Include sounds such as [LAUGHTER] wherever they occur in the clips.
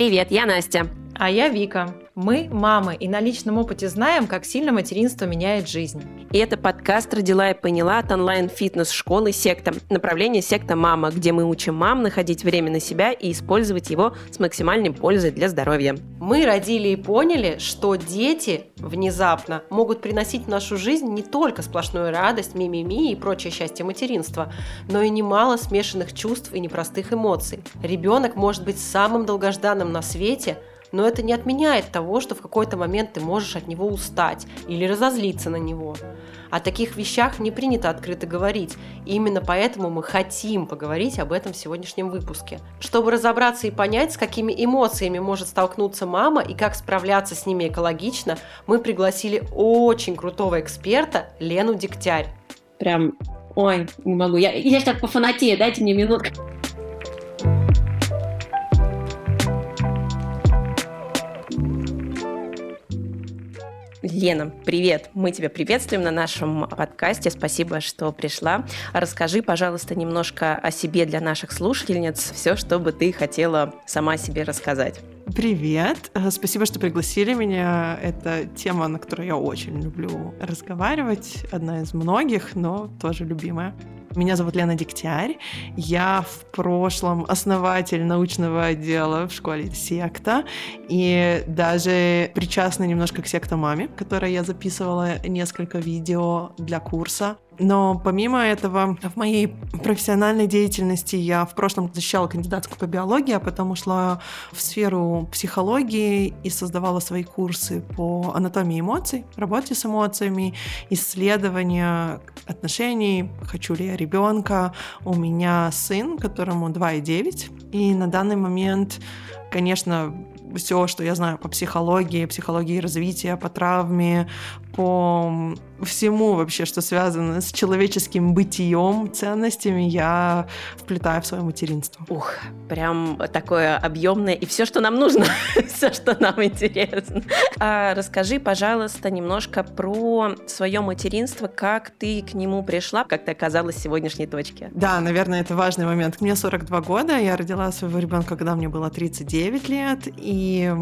Привет, я Настя. А я Вика. Мы мамы и на личном опыте знаем, как сильно материнство меняет жизнь. И это подкаст «Родила и поняла» от онлайн-фитнес-школы «Секта». Направление «Секта Мама», где мы учим мам находить время на себя и использовать его с максимальной пользой для здоровья. Мы родили и поняли, что дети внезапно могут приносить в нашу жизнь не только сплошную радость, мимими и прочее счастье материнства, но и немало смешанных чувств и непростых эмоций. Ребенок может быть самым долгожданным на свете – но это не отменяет того, что в какой-то момент ты можешь от него устать или разозлиться на него. О таких вещах не принято открыто говорить, и именно поэтому мы хотим поговорить об этом в сегодняшнем выпуске. Чтобы разобраться и понять, с какими эмоциями может столкнуться мама и как справляться с ними экологично, мы пригласили очень крутого эксперта Лену Дегтярь. Прям, ой, не могу, я, я сейчас по фанатею, дайте мне минутку. Лена, привет! Мы тебя приветствуем на нашем подкасте. Спасибо, что пришла. Расскажи, пожалуйста, немножко о себе для наших слушательниц, все, что бы ты хотела сама себе рассказать. Привет! Э, спасибо, что пригласили меня. Это тема, на которую я очень люблю разговаривать. Одна из многих, но тоже любимая. Меня зовут Лена Дегтярь. Я в прошлом основатель научного отдела в школе «Секта» и даже причастна немножко к «Секта маме», которой я записывала несколько видео для курса. Но помимо этого, в моей профессиональной деятельности я в прошлом защищала кандидатскую по биологии, а потом ушла в сферу психологии и создавала свои курсы по анатомии эмоций, работе с эмоциями, исследования отношений, хочу ли я ребенка. У меня сын, которому 2,9, и на данный момент конечно, все, что я знаю по психологии, психологии развития, по травме, по всему вообще, что связано с человеческим бытием, ценностями, я вплетаю в свое материнство. Ух, прям такое объемное и все, что нам нужно, [LAUGHS] все, что нам интересно. А расскажи, пожалуйста, немножко про свое материнство, как ты к нему пришла, как ты оказалась в сегодняшней точке. Да, наверное, это важный момент. Мне 42 года, я родила своего ребенка, когда мне было 39 лет, и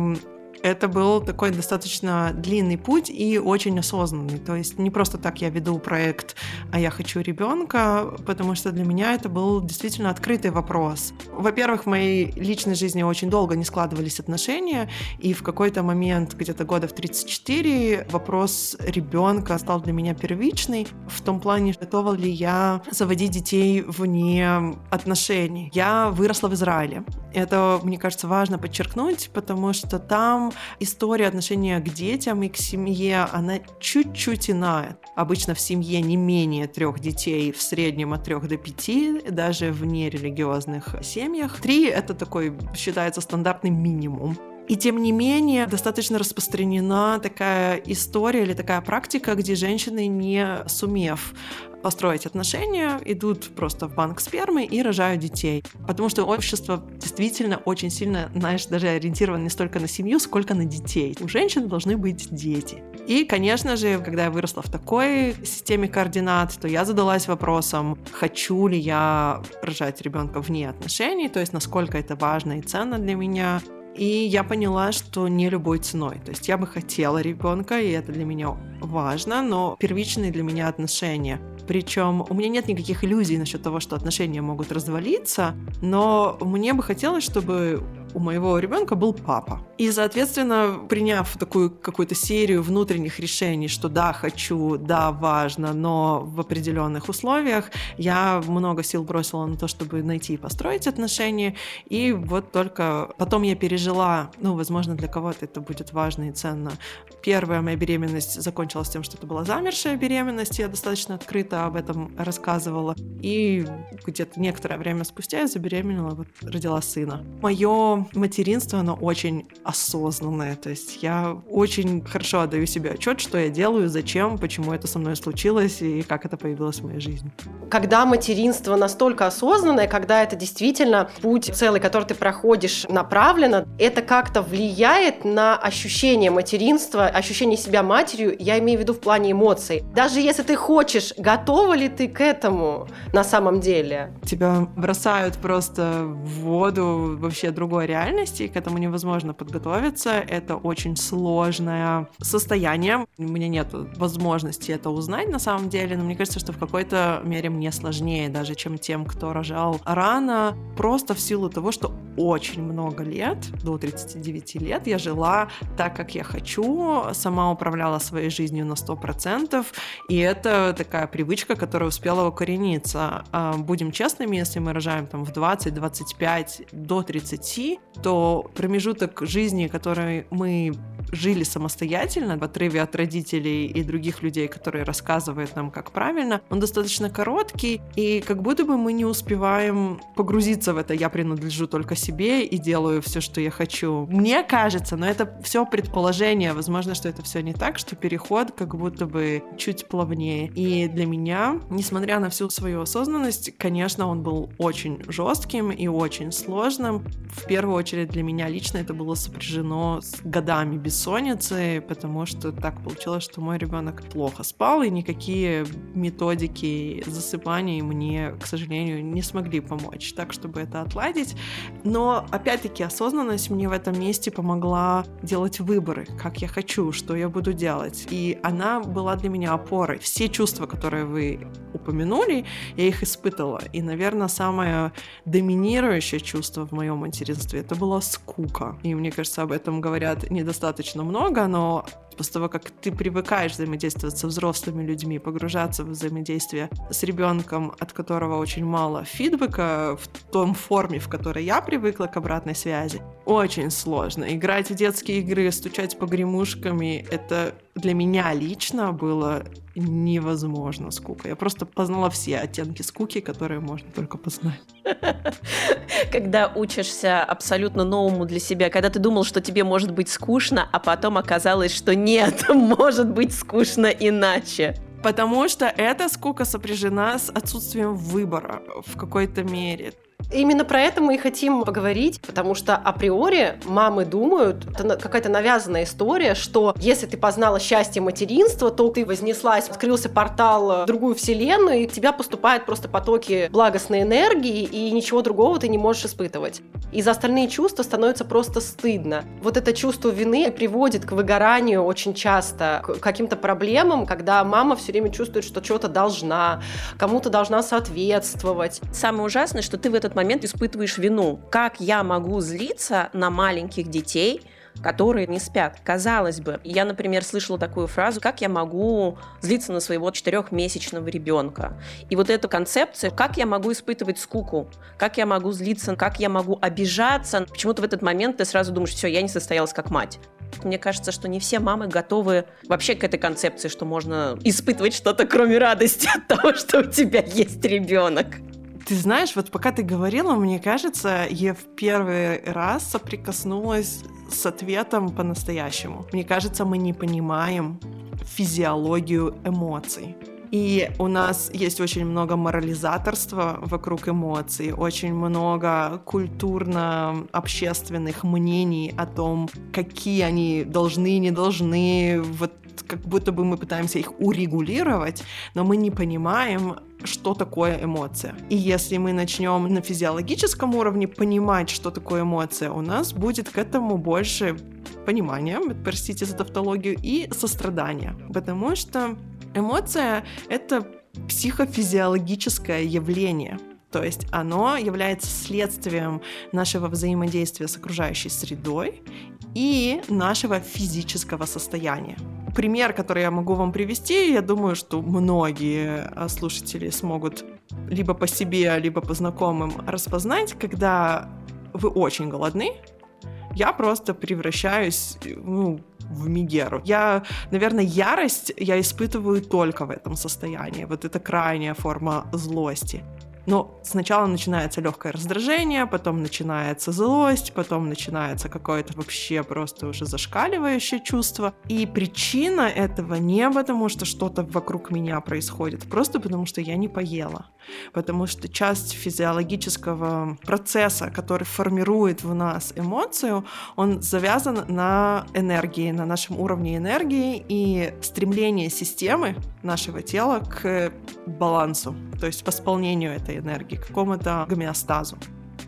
это был такой достаточно длинный путь и очень осознанный. То есть не просто так я веду проект, а я хочу ребенка, потому что для меня это был действительно открытый вопрос. Во-первых, в моей личной жизни очень долго не складывались отношения, и в какой-то момент, где-то года в 34, вопрос ребенка стал для меня первичный в том плане, готова ли я заводить детей вне отношений. Я выросла в Израиле. Это, мне кажется, важно подчеркнуть, потому что там история отношения к детям и к семье, она чуть-чуть иная. Обычно в семье не менее трех детей, в среднем от трех до пяти, даже в нерелигиозных семьях. Три — это такой, считается, стандартный минимум. И тем не менее, достаточно распространена такая история или такая практика, где женщины, не сумев построить отношения, идут просто в банк спермы и рожают детей. Потому что общество действительно очень сильно, знаешь, даже ориентировано не столько на семью, сколько на детей. У женщин должны быть дети. И, конечно же, когда я выросла в такой системе координат, то я задалась вопросом, хочу ли я рожать ребенка вне отношений, то есть насколько это важно и ценно для меня, и я поняла, что не любой ценой. То есть я бы хотела ребенка, и это для меня важно, но первичные для меня отношения. Причем у меня нет никаких иллюзий насчет того, что отношения могут развалиться, но мне бы хотелось, чтобы у моего ребенка был папа. И, соответственно, приняв такую какую-то серию внутренних решений, что да, хочу, да, важно, но в определенных условиях, я много сил бросила на то, чтобы найти и построить отношения. И вот только потом я пережила, ну, возможно, для кого-то это будет важно и ценно. Первая моя беременность закончилась тем, что это была замершая беременность, я достаточно открыто об этом рассказывала. И где-то некоторое время спустя я забеременела, вот родила сына. Мое материнство, оно очень осознанное. То есть я очень хорошо отдаю себе отчет, что я делаю, зачем, почему это со мной случилось и как это появилось в моей жизни. Когда материнство настолько осознанное, когда это действительно путь целый, который ты проходишь направленно, это как-то влияет на ощущение материнства, ощущение себя матерью, я имею в виду в плане эмоций. Даже если ты хочешь, готов готова ли ты к этому на самом деле? Тебя бросают просто в воду вообще другой реальности, и к этому невозможно подготовиться. Это очень сложное состояние. У меня нет возможности это узнать на самом деле, но мне кажется, что в какой-то мере мне сложнее даже, чем тем, кто рожал рано, просто в силу того, что очень много лет, до 39 лет, я жила так, как я хочу, сама управляла своей жизнью на 100%, и это такая привычка, которая успела укорениться. А, будем честными, если мы рожаем там в 20, 25, до 30, то промежуток жизни, который мы жили самостоятельно, в отрыве от родителей и других людей, которые рассказывают нам, как правильно, он достаточно короткий, и как будто бы мы не успеваем погрузиться в это «я принадлежу только себе и делаю все, что я хочу». Мне кажется, но это все предположение, возможно, что это все не так, что переход как будто бы чуть плавнее. И для меня, несмотря на всю свою осознанность, конечно, он был очень жестким и очень сложным. В первую очередь для меня лично это было сопряжено с годами бессонницы, потому что так получилось, что мой ребенок плохо спал, и никакие методики засыпания мне, к сожалению, не смогли помочь так, чтобы это отладить. Но, опять-таки, осознанность мне в этом месте помогла делать выборы, как я хочу, что я буду делать. И она была для меня опорой. Все чувства, которые вы упомянули, я их испытывала. И, наверное, самое доминирующее чувство в моем материнстве это была скука. И мне кажется, об этом говорят недостаточно достаточно много, но после того, как ты привыкаешь взаимодействовать со взрослыми людьми, погружаться в взаимодействие с ребенком, от которого очень мало фидбэка в том форме, в которой я привыкла к обратной связи, очень сложно. Играть в детские игры, стучать по гремушками, это для меня лично было невозможно скука. Я просто познала все оттенки скуки, которые можно только познать. [LAUGHS] Когда учишься абсолютно новому для себя, когда ты думал, что тебе может быть скучно, а потом оказалось, что нет, [LAUGHS] может быть скучно иначе. Потому что эта скука сопряжена с отсутствием выбора в какой-то мере. Именно про это мы и хотим поговорить, потому что априори мамы думают, это какая-то навязанная история, что если ты познала счастье материнства, то ты вознеслась, открылся портал в другую вселенную, и в тебя поступают просто потоки благостной энергии, и ничего другого ты не можешь испытывать. И за остальные чувства становится просто стыдно. Вот это чувство вины приводит к выгоранию очень часто, к каким-то проблемам, когда мама все время чувствует, что чего-то должна, кому-то должна соответствовать. Самое ужасное, что ты в этот момент испытываешь вину. Как я могу злиться на маленьких детей, которые не спят. Казалось бы, я, например, слышала такую фразу, как я могу злиться на своего четырехмесячного ребенка. И вот эта концепция, как я могу испытывать скуку, как я могу злиться, как я могу обижаться. Почему-то в этот момент ты сразу думаешь, все, я не состоялась как мать. Мне кажется, что не все мамы готовы вообще к этой концепции, что можно испытывать что-то, кроме радости от того, что у тебя есть ребенок. Ты знаешь, вот пока ты говорила, мне кажется, я в первый раз соприкоснулась с ответом по-настоящему. Мне кажется, мы не понимаем физиологию эмоций. И у нас есть очень много морализаторства вокруг эмоций, очень много культурно-общественных мнений о том, какие они должны, не должны, вот как будто бы мы пытаемся их урегулировать, но мы не понимаем, что такое эмоция. И если мы начнем на физиологическом уровне понимать, что такое эмоция, у нас будет к этому больше понимания, простите за тавтологию, и сострадания. Потому что эмоция — это психофизиологическое явление. То есть оно является следствием нашего взаимодействия с окружающей средой и нашего физического состояния. Пример, который я могу вам привести, я думаю, что многие а, слушатели смогут либо по себе, либо по знакомым распознать, когда вы очень голодны, я просто превращаюсь ну, в Мигеру. Я, наверное, ярость я испытываю только в этом состоянии. Вот это крайняя форма злости. Но сначала начинается легкое раздражение, потом начинается злость, потом начинается какое-то вообще просто уже зашкаливающее чувство. И причина этого не потому, что что-то вокруг меня происходит, просто потому что я не поела. Потому что часть физиологического процесса, который формирует в нас эмоцию, он завязан на энергии, на нашем уровне энергии и стремление системы нашего тела к балансу, то есть восполнению этой энергии, к какому-то гомеостазу.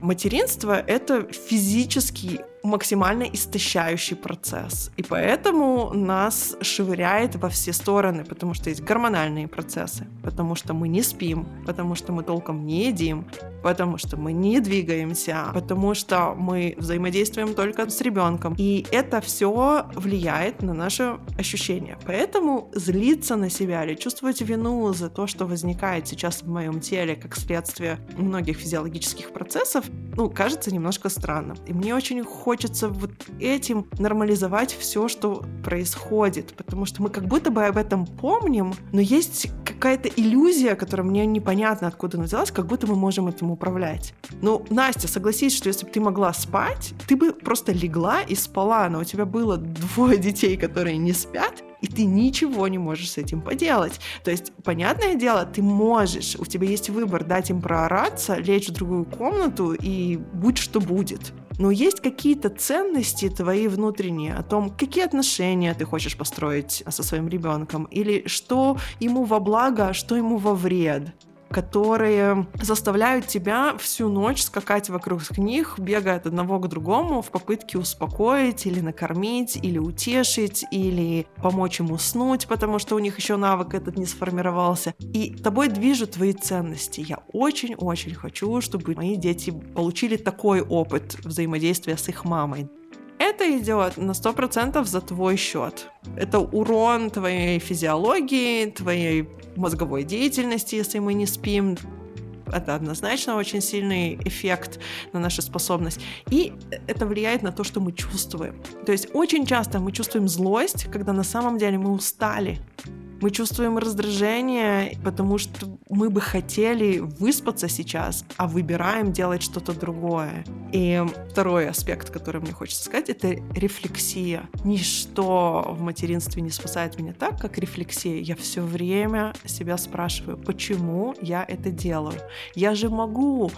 Материнство — это физический максимально истощающий процесс. И поэтому нас швыряет во все стороны, потому что есть гормональные процессы, потому что мы не спим, потому что мы толком не едим, потому что мы не двигаемся, потому что мы взаимодействуем только с ребенком. И это все влияет на наше ощущение. Поэтому злиться на себя или чувствовать вину за то, что возникает сейчас в моем теле как следствие многих физиологических процессов, ну, кажется немножко странным. И мне очень хочется хочется вот этим нормализовать все, что происходит, потому что мы как будто бы об этом помним, но есть какая-то иллюзия, которая мне непонятно откуда она взялась, как будто мы можем этим управлять. Ну, Настя, согласись, что если бы ты могла спать, ты бы просто легла и спала, но у тебя было двое детей, которые не спят, и ты ничего не можешь с этим поделать. То есть, понятное дело, ты можешь, у тебя есть выбор дать им проораться, лечь в другую комнату и будь что будет но есть какие-то ценности твои внутренние о том, какие отношения ты хочешь построить со своим ребенком, или что ему во благо, а что ему во вред которые заставляют тебя всю ночь скакать вокруг них, бегая от одного к другому в попытке успокоить или накормить, или утешить, или помочь им уснуть, потому что у них еще навык этот не сформировался. И тобой движут твои ценности. Я очень-очень хочу, чтобы мои дети получили такой опыт взаимодействия с их мамой это идет на 100% за твой счет. Это урон твоей физиологии, твоей мозговой деятельности, если мы не спим. Это однозначно очень сильный эффект на нашу способность. И это влияет на то, что мы чувствуем. То есть очень часто мы чувствуем злость, когда на самом деле мы устали. Мы чувствуем раздражение, потому что мы бы хотели выспаться сейчас, а выбираем делать что-то другое. И второй аспект, который мне хочется сказать, это рефлексия. Ничто в материнстве не спасает меня так, как рефлексия. Я все время себя спрашиваю, почему я это делаю. Я же могу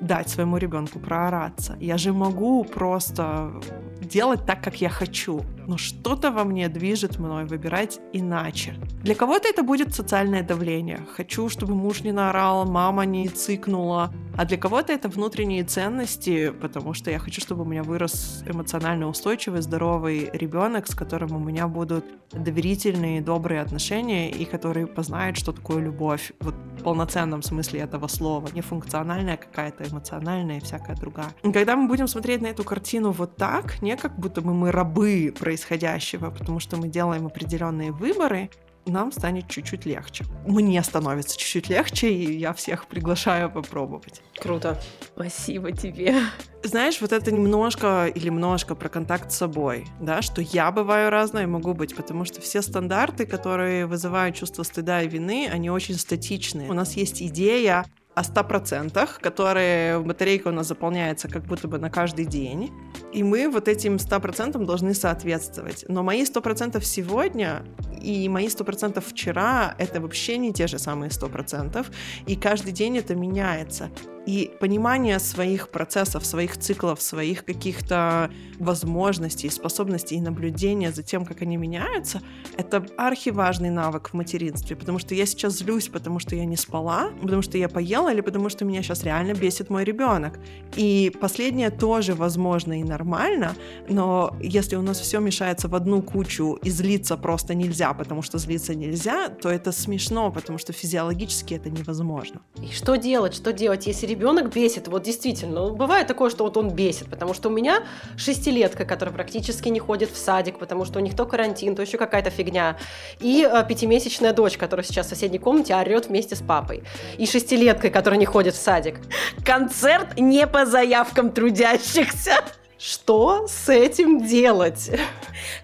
дать своему ребенку проораться. Я же могу просто делать так, как я хочу. Но что-то во мне движет мной выбирать иначе. Для кого-то это будет социальное давление. Хочу, чтобы муж не наорал, мама не цикнула. А для кого-то это внутренние ценности, потому что я хочу, чтобы у меня вырос эмоционально устойчивый, здоровый ребенок, с которым у меня будут доверительные, добрые отношения, и который познает, что такое любовь. Вот в полноценном смысле этого слова. Не функциональная какая-то, эмоциональная и всякая другая. И когда мы будем смотреть на эту картину вот так, не как будто бы мы рабы происходящего, потому что мы делаем определенные выборы, нам станет чуть-чуть легче. Мне становится чуть-чуть легче, и я всех приглашаю попробовать. Круто. Спасибо тебе. Знаешь, вот это немножко или немножко про контакт с собой, да, что я бываю разной, могу быть, потому что все стандарты, которые вызывают чувство стыда и вины, они очень статичные. У нас есть идея о 100%, которые батарейка у нас заполняется как будто бы на каждый день. И мы вот этим 100% должны соответствовать. Но мои 100% сегодня и мои 100% вчера — это вообще не те же самые 100%. И каждый день это меняется. И понимание своих процессов, своих циклов, своих каких-то возможностей, способностей и наблюдения за тем, как они меняются, это архиважный навык в материнстве, потому что я сейчас злюсь, потому что я не спала, потому что я поела или потому что меня сейчас реально бесит мой ребенок. И последнее тоже возможно и нормально, но если у нас все мешается в одну кучу и злиться просто нельзя, потому что злиться нельзя, то это смешно, потому что физиологически это невозможно. И что делать? Что делать, если ребенок бесит, вот действительно, ну, бывает такое, что вот он бесит, потому что у меня шестилетка, которая практически не ходит в садик, потому что у них то карантин, то еще какая-то фигня, и э, пятимесячная дочь, которая сейчас в соседней комнате орет вместе с папой, и шестилеткой, которая не ходит в садик. Концерт не по заявкам трудящихся. Что с этим делать?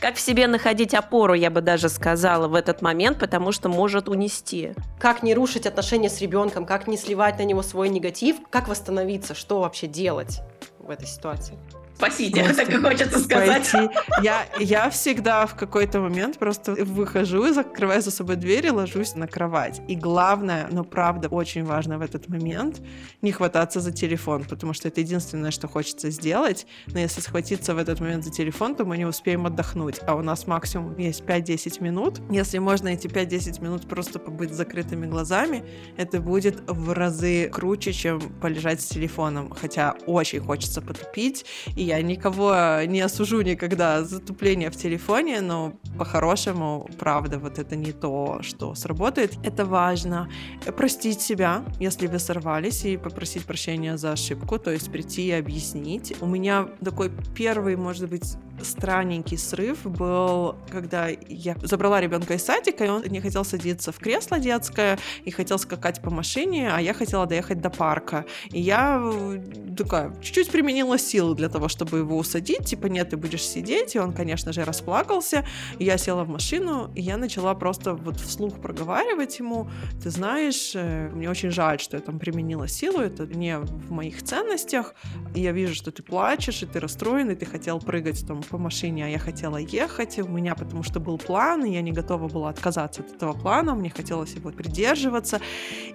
Как в себе находить опору, я бы даже сказала, в этот момент, потому что может унести. Как не рушить отношения с ребенком, как не сливать на него свой негатив, как восстановиться, что вообще делать в этой ситуации? Спасите, так и хочется сказать. Пойти. Я, я всегда в какой-то момент просто выхожу и закрываю за собой дверь и ложусь на кровать. И главное, но правда очень важно в этот момент, не хвататься за телефон, потому что это единственное, что хочется сделать. Но если схватиться в этот момент за телефон, то мы не успеем отдохнуть. А у нас максимум есть 5-10 минут. Если можно эти 5-10 минут просто побыть с закрытыми глазами, это будет в разы круче, чем полежать с телефоном. Хотя очень хочется потупить, и я никого не осужу никогда за тупление в телефоне, но по-хорошему, правда, вот это не то, что сработает. Это важно. Простить себя, если вы сорвались, и попросить прощения за ошибку, то есть прийти и объяснить. У меня такой первый, может быть, странненький срыв был, когда я забрала ребенка из садика, и он не хотел садиться в кресло детское, и хотел скакать по машине, а я хотела доехать до парка. И я э, такая, чуть-чуть применила силы для того, чтобы его усадить, типа, нет, ты будешь сидеть, и он, конечно же, расплакался. И я села в машину, и я начала просто вот вслух проговаривать ему, ты знаешь, э, мне очень жаль, что я там применила силу, это не в моих ценностях, и я вижу, что ты плачешь, и ты расстроен, и ты хотел прыгать там по машине, а я хотела ехать, у меня потому что был план, и я не готова была отказаться от этого плана, мне хотелось его придерживаться.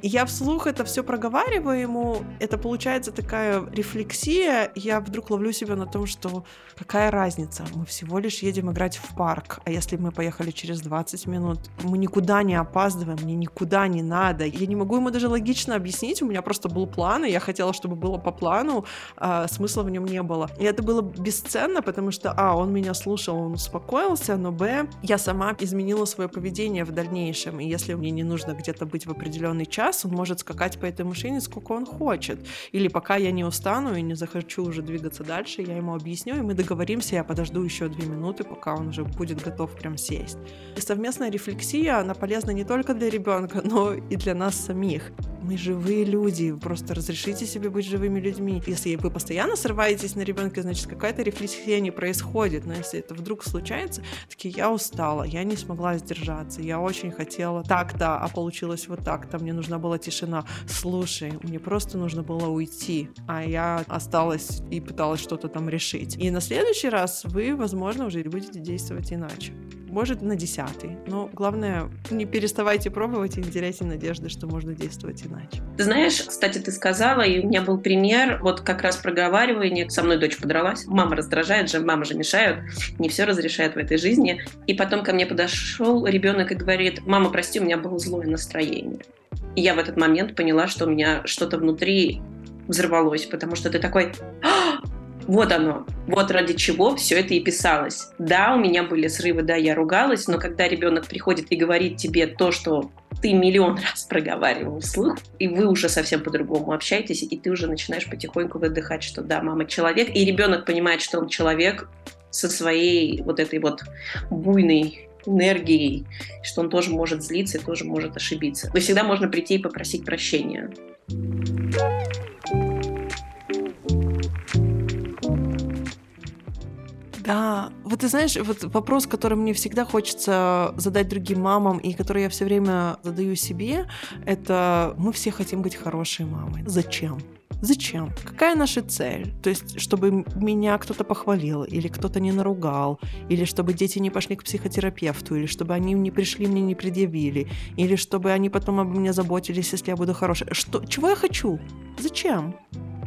И я вслух это все проговариваю ему, это получается такая рефлексия, я вдруг ловлю себя на том, что какая разница, мы всего лишь едем играть в парк, а если мы поехали через 20 минут, мы никуда не опаздываем, мне никуда не надо, я не могу ему даже логично объяснить, у меня просто был план, и я хотела, чтобы было по плану, а смысла в нем не было. И это было бесценно, потому что, а, он меня слушал, он успокоился, но, б, я сама изменила свое поведение в дальнейшем, и если мне не нужно где-то быть в определенный час, он может скакать по этой машине сколько он хочет. Или пока я не устану и не захочу уже двигаться дальше, я ему объясню, и мы договоримся, я подожду еще две минуты, пока он уже будет готов прям сесть. И совместная рефлексия, она полезна не только для ребенка, [LAUGHS] но и для нас самих. Мы живые люди, просто разрешите себе быть живыми людьми. Если вы постоянно срываетесь на ребенка, значит, какая-то рефлексия не происходит. Но если это вдруг случается, такие, я устала, я не смогла сдержаться, я очень хотела так-то, а получилось вот так-то, мне нужна была тишина. Слушай, мне просто нужно было уйти, а я осталась и пыталась что-то там решить. И на следующий раз вы, возможно, уже будете действовать иначе может на десятый. Но главное, не переставайте пробовать и не теряйте надежды, что можно действовать иначе. Ты знаешь, кстати, ты сказала, и у меня был пример, вот как раз проговаривание, со мной дочь подралась, мама раздражает же, мама же мешают, не все разрешает в этой жизни. И потом ко мне подошел ребенок и говорит, мама, прости, у меня было злое настроение. И я в этот момент поняла, что у меня что-то внутри взорвалось, потому что ты такой, «А, вот оно, вот ради чего все это и писалось. Да, у меня были срывы, да, я ругалась, но когда ребенок приходит и говорит тебе то, что ты миллион [LAUGHS] раз проговаривал вслух, и вы уже совсем по-другому общаетесь, и ты уже начинаешь потихоньку выдыхать, что да, мама человек, и ребенок понимает, что он человек со своей вот этой вот буйной энергией, что он тоже может злиться и тоже может ошибиться. Но всегда можно прийти и попросить прощения. Да, вот ты знаешь, вот вопрос, который мне всегда хочется задать другим мамам, и который я все время задаю себе, это мы все хотим быть хорошей мамой. Зачем? Зачем? Какая наша цель? То есть, чтобы меня кто-то похвалил, или кто-то не наругал, или чтобы дети не пошли к психотерапевту, или чтобы они не пришли, мне не предъявили, или чтобы они потом обо мне заботились, если я буду хорошей. Что, чего я хочу? Зачем?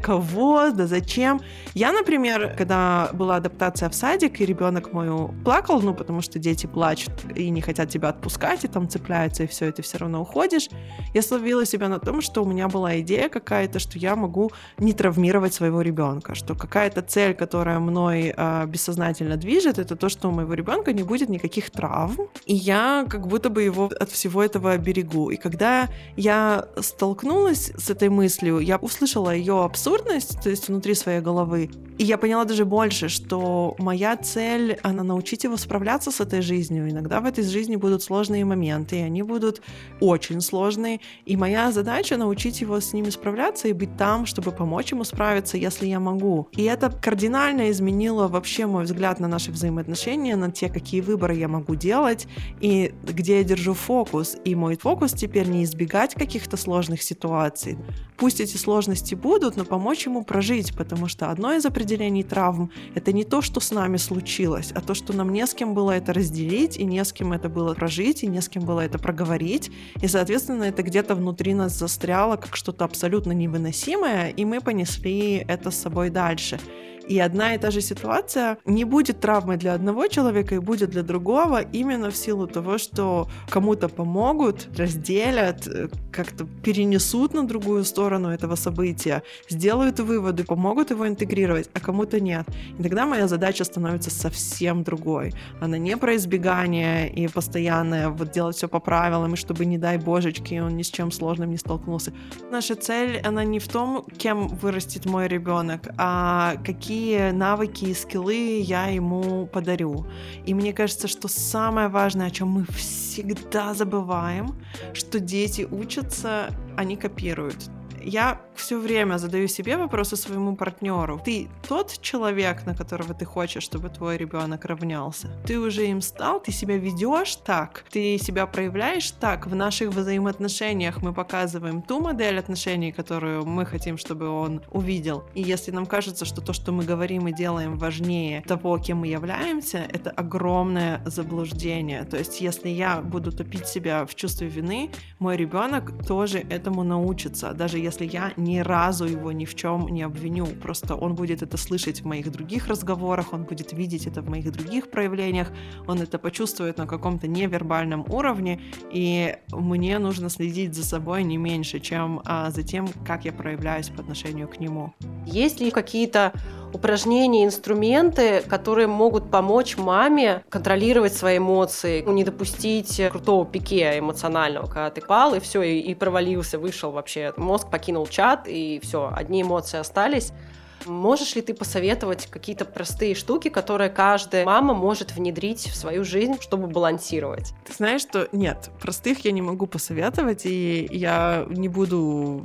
Кого, да зачем. Я, например, когда была адаптация в садик, и ребенок мой плакал, ну, потому что дети плачут и не хотят тебя отпускать, и там цепляются, и все, и ты все равно уходишь, я словила себя на том, что у меня была идея какая-то, что я могу не травмировать своего ребенка, что какая-то цель, которая мной э, бессознательно движет, это то, что у моего ребенка не будет никаких травм, и я как будто бы его от всего этого берегу. И когда я столкнулась с этой мыслью, я услышала ее абсурд, абсурдность, то есть внутри своей головы. И я поняла даже больше, что моя цель, она научить его справляться с этой жизнью. Иногда в этой жизни будут сложные моменты, и они будут очень сложные. И моя задача научить его с ними справляться и быть там, чтобы помочь ему справиться, если я могу. И это кардинально изменило вообще мой взгляд на наши взаимоотношения, на те, какие выборы я могу делать, и где я держу фокус. И мой фокус теперь не избегать каких-то сложных ситуаций. Пусть эти сложности будут, но помочь ему прожить, потому что одно из определений травм — это не то, что с нами случилось, а то, что нам не с кем было это разделить, и не с кем это было прожить, и не с кем было это проговорить. И, соответственно, это где-то внутри нас застряло как что-то абсолютно невыносимое, и мы понесли это с собой дальше. И одна и та же ситуация не будет травмой для одного человека и будет для другого именно в силу того, что кому-то помогут, разделят, э, как-то перенесут на другую сторону этого события, сделают выводы, помогут его интегрировать, а кому-то нет. И тогда моя задача становится совсем другой. Она не про избегание и постоянное вот делать все по правилам, и чтобы, не дай божечки, он ни с чем сложным не столкнулся. Наша цель, она не в том, кем вырастет мой ребенок, а какие какие навыки и скиллы я ему подарю. И мне кажется, что самое важное, о чем мы всегда забываем, что дети учатся, они копируют я все время задаю себе вопросы своему партнеру. Ты тот человек, на которого ты хочешь, чтобы твой ребенок равнялся? Ты уже им стал? Ты себя ведешь так? Ты себя проявляешь так? В наших взаимоотношениях мы показываем ту модель отношений, которую мы хотим, чтобы он увидел. И если нам кажется, что то, что мы говорим и делаем, важнее того, кем мы являемся, это огромное заблуждение. То есть, если я буду топить себя в чувстве вины, мой ребенок тоже этому научится, даже если если я ни разу его ни в чем не обвиню. Просто он будет это слышать в моих других разговорах, он будет видеть это в моих других проявлениях, он это почувствует на каком-то невербальном уровне, и мне нужно следить за собой не меньше, чем а, за тем, как я проявляюсь по отношению к нему. Есть ли какие-то упражнения, инструменты, которые могут помочь маме контролировать свои эмоции, не допустить крутого пике эмоционального, когда ты пал и все, и, и провалился, вышел вообще, мозг покинул чат, и все, одни эмоции остались. Можешь ли ты посоветовать какие-то простые штуки, которые каждая мама может внедрить в свою жизнь, чтобы балансировать? Ты знаешь, что нет, простых я не могу посоветовать, и я не буду,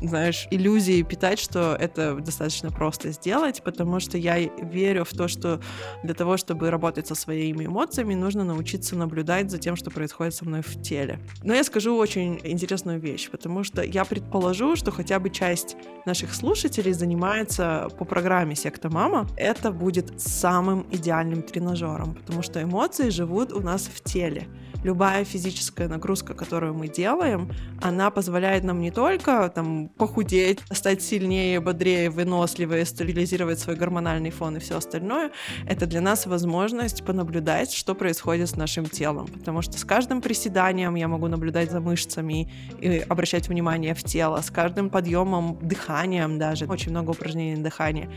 знаешь, иллюзии питать, что это достаточно просто сделать, потому что я верю в то, что для того, чтобы работать со своими эмоциями, нужно научиться наблюдать за тем, что происходит со мной в теле. Но я скажу очень интересную вещь, потому что я предположу, что хотя бы часть наших слушателей занимается по программе «Секта Мама», это будет самым идеальным тренажером, потому что эмоции живут у нас в теле любая физическая нагрузка, которую мы делаем, она позволяет нам не только там похудеть, стать сильнее, бодрее, выносливее, стабилизировать свой гормональный фон и все остальное. Это для нас возможность понаблюдать, что происходит с нашим телом, потому что с каждым приседанием я могу наблюдать за мышцами и обращать внимание в тело, с каждым подъемом, дыханием даже, очень много упражнений на дыхание.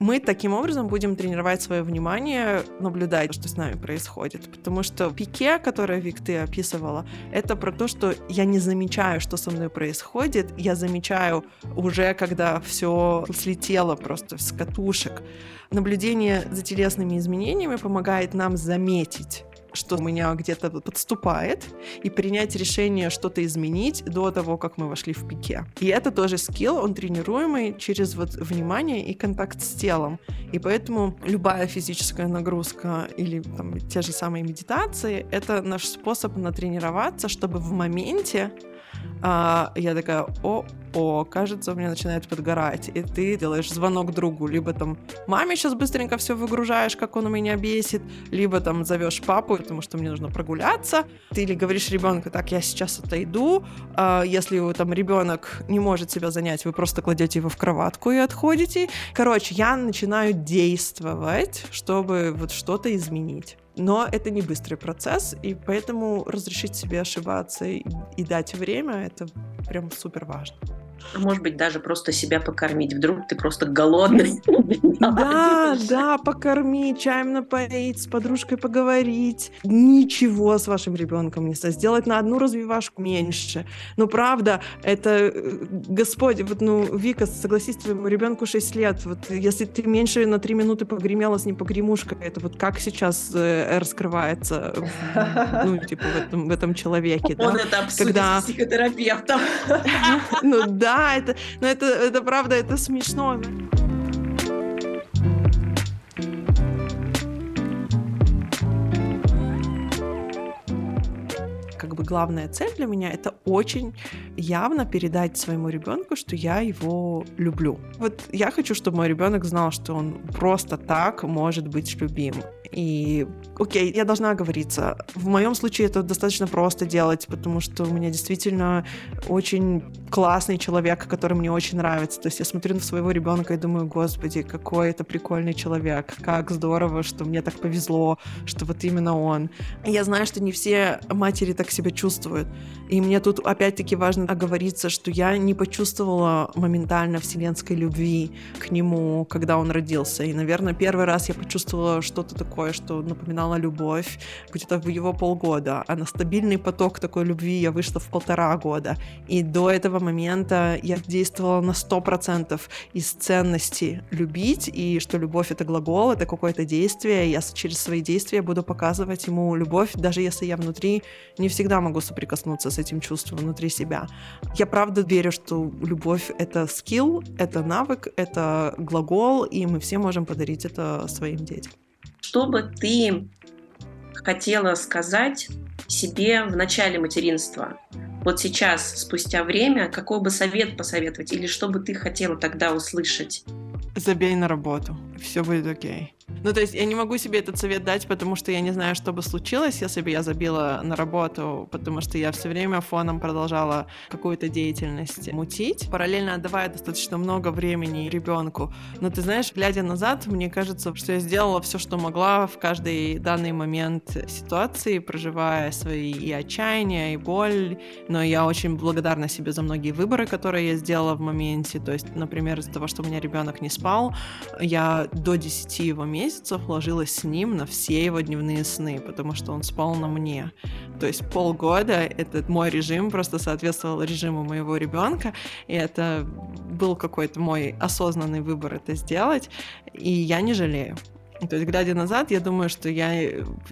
Мы таким образом будем тренировать свое внимание, наблюдать, что с нами происходит, потому что пике, которое Вик, ты описывала, это про то, что я не замечаю, что со мной происходит, я замечаю уже, когда все слетело просто с катушек. Наблюдение за телесными изменениями помогает нам заметить что у меня где-то подступает, и принять решение что-то изменить до того, как мы вошли в пике. И это тоже скилл, он тренируемый через вот внимание и контакт с телом. И поэтому любая физическая нагрузка или там, те же самые медитации — это наш способ натренироваться, чтобы в моменте а, я такая, о, о, кажется, у меня начинает подгорать. И ты делаешь звонок другу, либо там маме сейчас быстренько все выгружаешь, как он у меня бесит, либо там зовешь папу, потому что мне нужно прогуляться. Ты или говоришь ребенку, так, я сейчас отойду. А, если там ребенок не может себя занять, вы просто кладете его в кроватку и отходите. Короче, я начинаю действовать, чтобы вот что-то изменить. Но это не быстрый процесс, и поэтому разрешить себе ошибаться и, и дать время — это прям супер важно. Может быть, даже просто себя покормить. Вдруг ты просто голодный. [LAUGHS] Да, да, покормить, чаем напоить, с подружкой поговорить. Ничего с вашим ребенком не сделать на одну развивашку меньше. Ну, правда, это э, Господь, вот, ну, Вика, согласись, твоему ребенку 6 лет. Вот если ты меньше на 3 минуты погремела с ним погремушкой, это вот как сейчас э, раскрывается, ну, типа, в этом, в этом человеке, Он да? это обсудит Когда... с психотерапевтом. Ну, да, это, но это, это правда, это смешно. Главная цель для меня это очень явно передать своему ребенку, что я его люблю. Вот я хочу, чтобы мой ребенок знал, что он просто так может быть любим. И, окей, я должна оговориться. В моем случае это достаточно просто делать, потому что у меня действительно очень классный человек, который мне очень нравится. То есть я смотрю на своего ребенка и думаю, господи, какой это прикольный человек, как здорово, что мне так повезло, что вот именно он. Я знаю, что не все матери так себя чувствуют. И мне тут опять-таки важно оговориться, что я не почувствовала моментально вселенской любви к нему, когда он родился. И, наверное, первый раз я почувствовала что-то такое, что напоминало любовь где-то в его полгода. А на стабильный поток такой любви я вышла в полтора года. И до этого момента я действовала на сто процентов из ценности любить, и что любовь — это глагол, это какое-то действие. Я через свои действия буду показывать ему любовь, даже если я внутри не всегда могу соприкоснуться с этим чувством внутри себя. Я правда верю, что любовь — это скилл, это навык, это глагол, и мы все можем подарить это своим детям. Что бы ты хотела сказать себе в начале материнства? Вот сейчас, спустя время, какой бы совет посоветовать? Или что бы ты хотела тогда услышать? Забей на работу, все будет окей. Ну, то есть я не могу себе этот совет дать, потому что я не знаю, что бы случилось, если бы я забила на работу, потому что я все время фоном продолжала какую-то деятельность мутить, параллельно отдавая достаточно много времени ребенку. Но ты знаешь, глядя назад, мне кажется, что я сделала все, что могла в каждый данный момент ситуации, проживая свои и отчаяния, и боль. Но я очень благодарна себе за многие выборы, которые я сделала в моменте. То есть, например, из-за того, что у меня ребенок не спал, я до 10 его месяцев ложилась с ним на все его дневные сны, потому что он спал на мне. То есть полгода этот мой режим просто соответствовал режиму моего ребенка, и это был какой-то мой осознанный выбор это сделать, и я не жалею. То есть, глядя назад, я думаю, что я...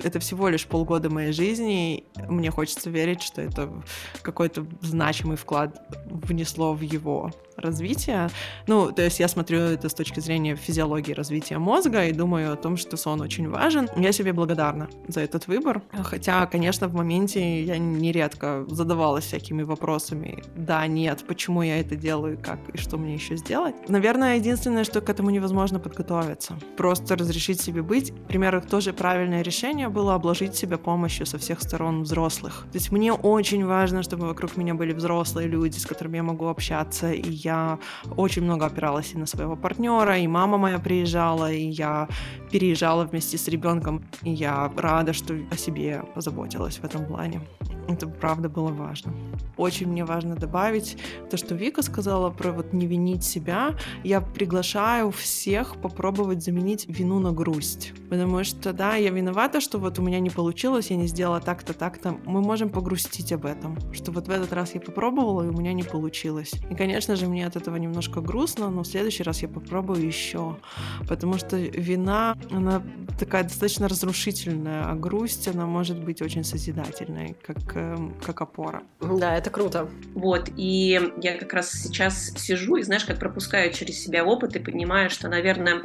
это всего лишь полгода моей жизни. Мне хочется верить, что это какой-то значимый вклад внесло в его развития. Ну, то есть я смотрю это с точки зрения физиологии развития мозга и думаю о том, что сон очень важен. Я себе благодарна за этот выбор. Хотя, конечно, в моменте я нередко задавалась всякими вопросами. Да, нет, почему я это делаю, как и что мне еще сделать. Наверное, единственное, что к этому невозможно подготовиться. Просто разрешить себе быть. Например, тоже правильное решение было обложить себя помощью со всех сторон взрослых. То есть мне очень важно, чтобы вокруг меня были взрослые люди, с которыми я могу общаться, и я очень много опиралась и на своего партнера, и мама моя приезжала, и я переезжала вместе с ребенком, и я рада, что о себе позаботилась в этом плане. Это правда было важно. Очень мне важно добавить то, что Вика сказала про вот не винить себя. Я приглашаю всех попробовать заменить вину на грусть. Потому что, да, я виновата, что вот у меня не получилось, я не сделала так-то, так-то. Мы можем погрустить об этом, что вот в этот раз я попробовала, и у меня не получилось. И, конечно же, мне от этого немножко грустно, но в следующий раз я попробую еще. Потому что вина, она такая достаточно разрушительная, а грусть, она может быть очень созидательной, как Эм, как опора. Да, это круто. Вот, и я как раз сейчас сижу и, знаешь, как пропускаю через себя опыт и понимаю, что, наверное,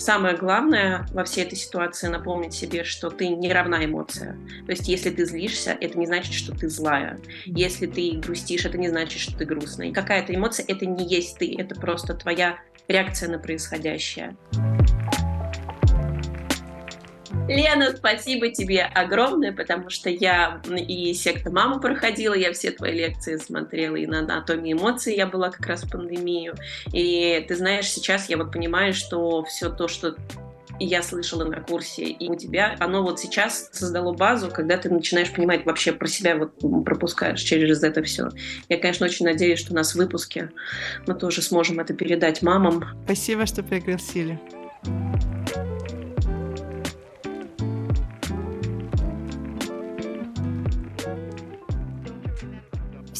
самое главное во всей этой ситуации напомнить себе, что ты не равна эмоция. То есть, если ты злишься, это не значит, что ты злая. Если ты грустишь, это не значит, что ты грустная. Какая-то эмоция — это не есть ты, это просто твоя реакция на происходящее. Лена, спасибо тебе огромное, потому что я и секта маму проходила, я все твои лекции смотрела, и на анатомии эмоций я была как раз в пандемию. И ты знаешь, сейчас я вот понимаю, что все то, что и я слышала на курсе, и у тебя, оно вот сейчас создало базу, когда ты начинаешь понимать вообще про себя, вот пропускаешь через это все. Я, конечно, очень надеюсь, что у нас в выпуске мы тоже сможем это передать мамам. Спасибо, что пригласили.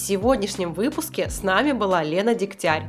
Сегодняшнем выпуске с нами была Лена Дегтярь,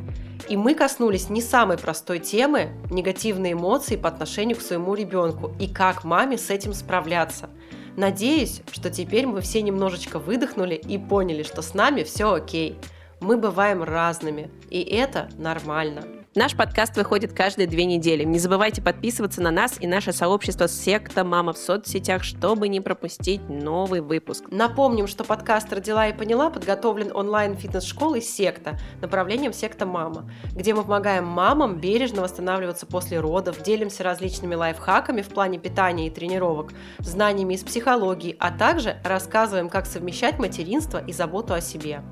и мы коснулись не самой простой темы – негативные эмоции по отношению к своему ребенку и как маме с этим справляться. Надеюсь, что теперь мы все немножечко выдохнули и поняли, что с нами все окей. Мы бываем разными, и это нормально. Наш подкаст выходит каждые две недели. Не забывайте подписываться на нас и наше сообщество «Секта Мама» в соцсетях, чтобы не пропустить новый выпуск. Напомним, что подкаст «Родила и поняла» подготовлен онлайн-фитнес-школой «Секта» направлением «Секта Мама», где мы помогаем мамам бережно восстанавливаться после родов, делимся различными лайфхаками в плане питания и тренировок, знаниями из психологии, а также рассказываем, как совмещать материнство и заботу о себе.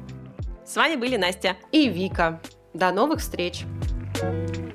С вами были Настя и Вика. До новых встреч! Thank you.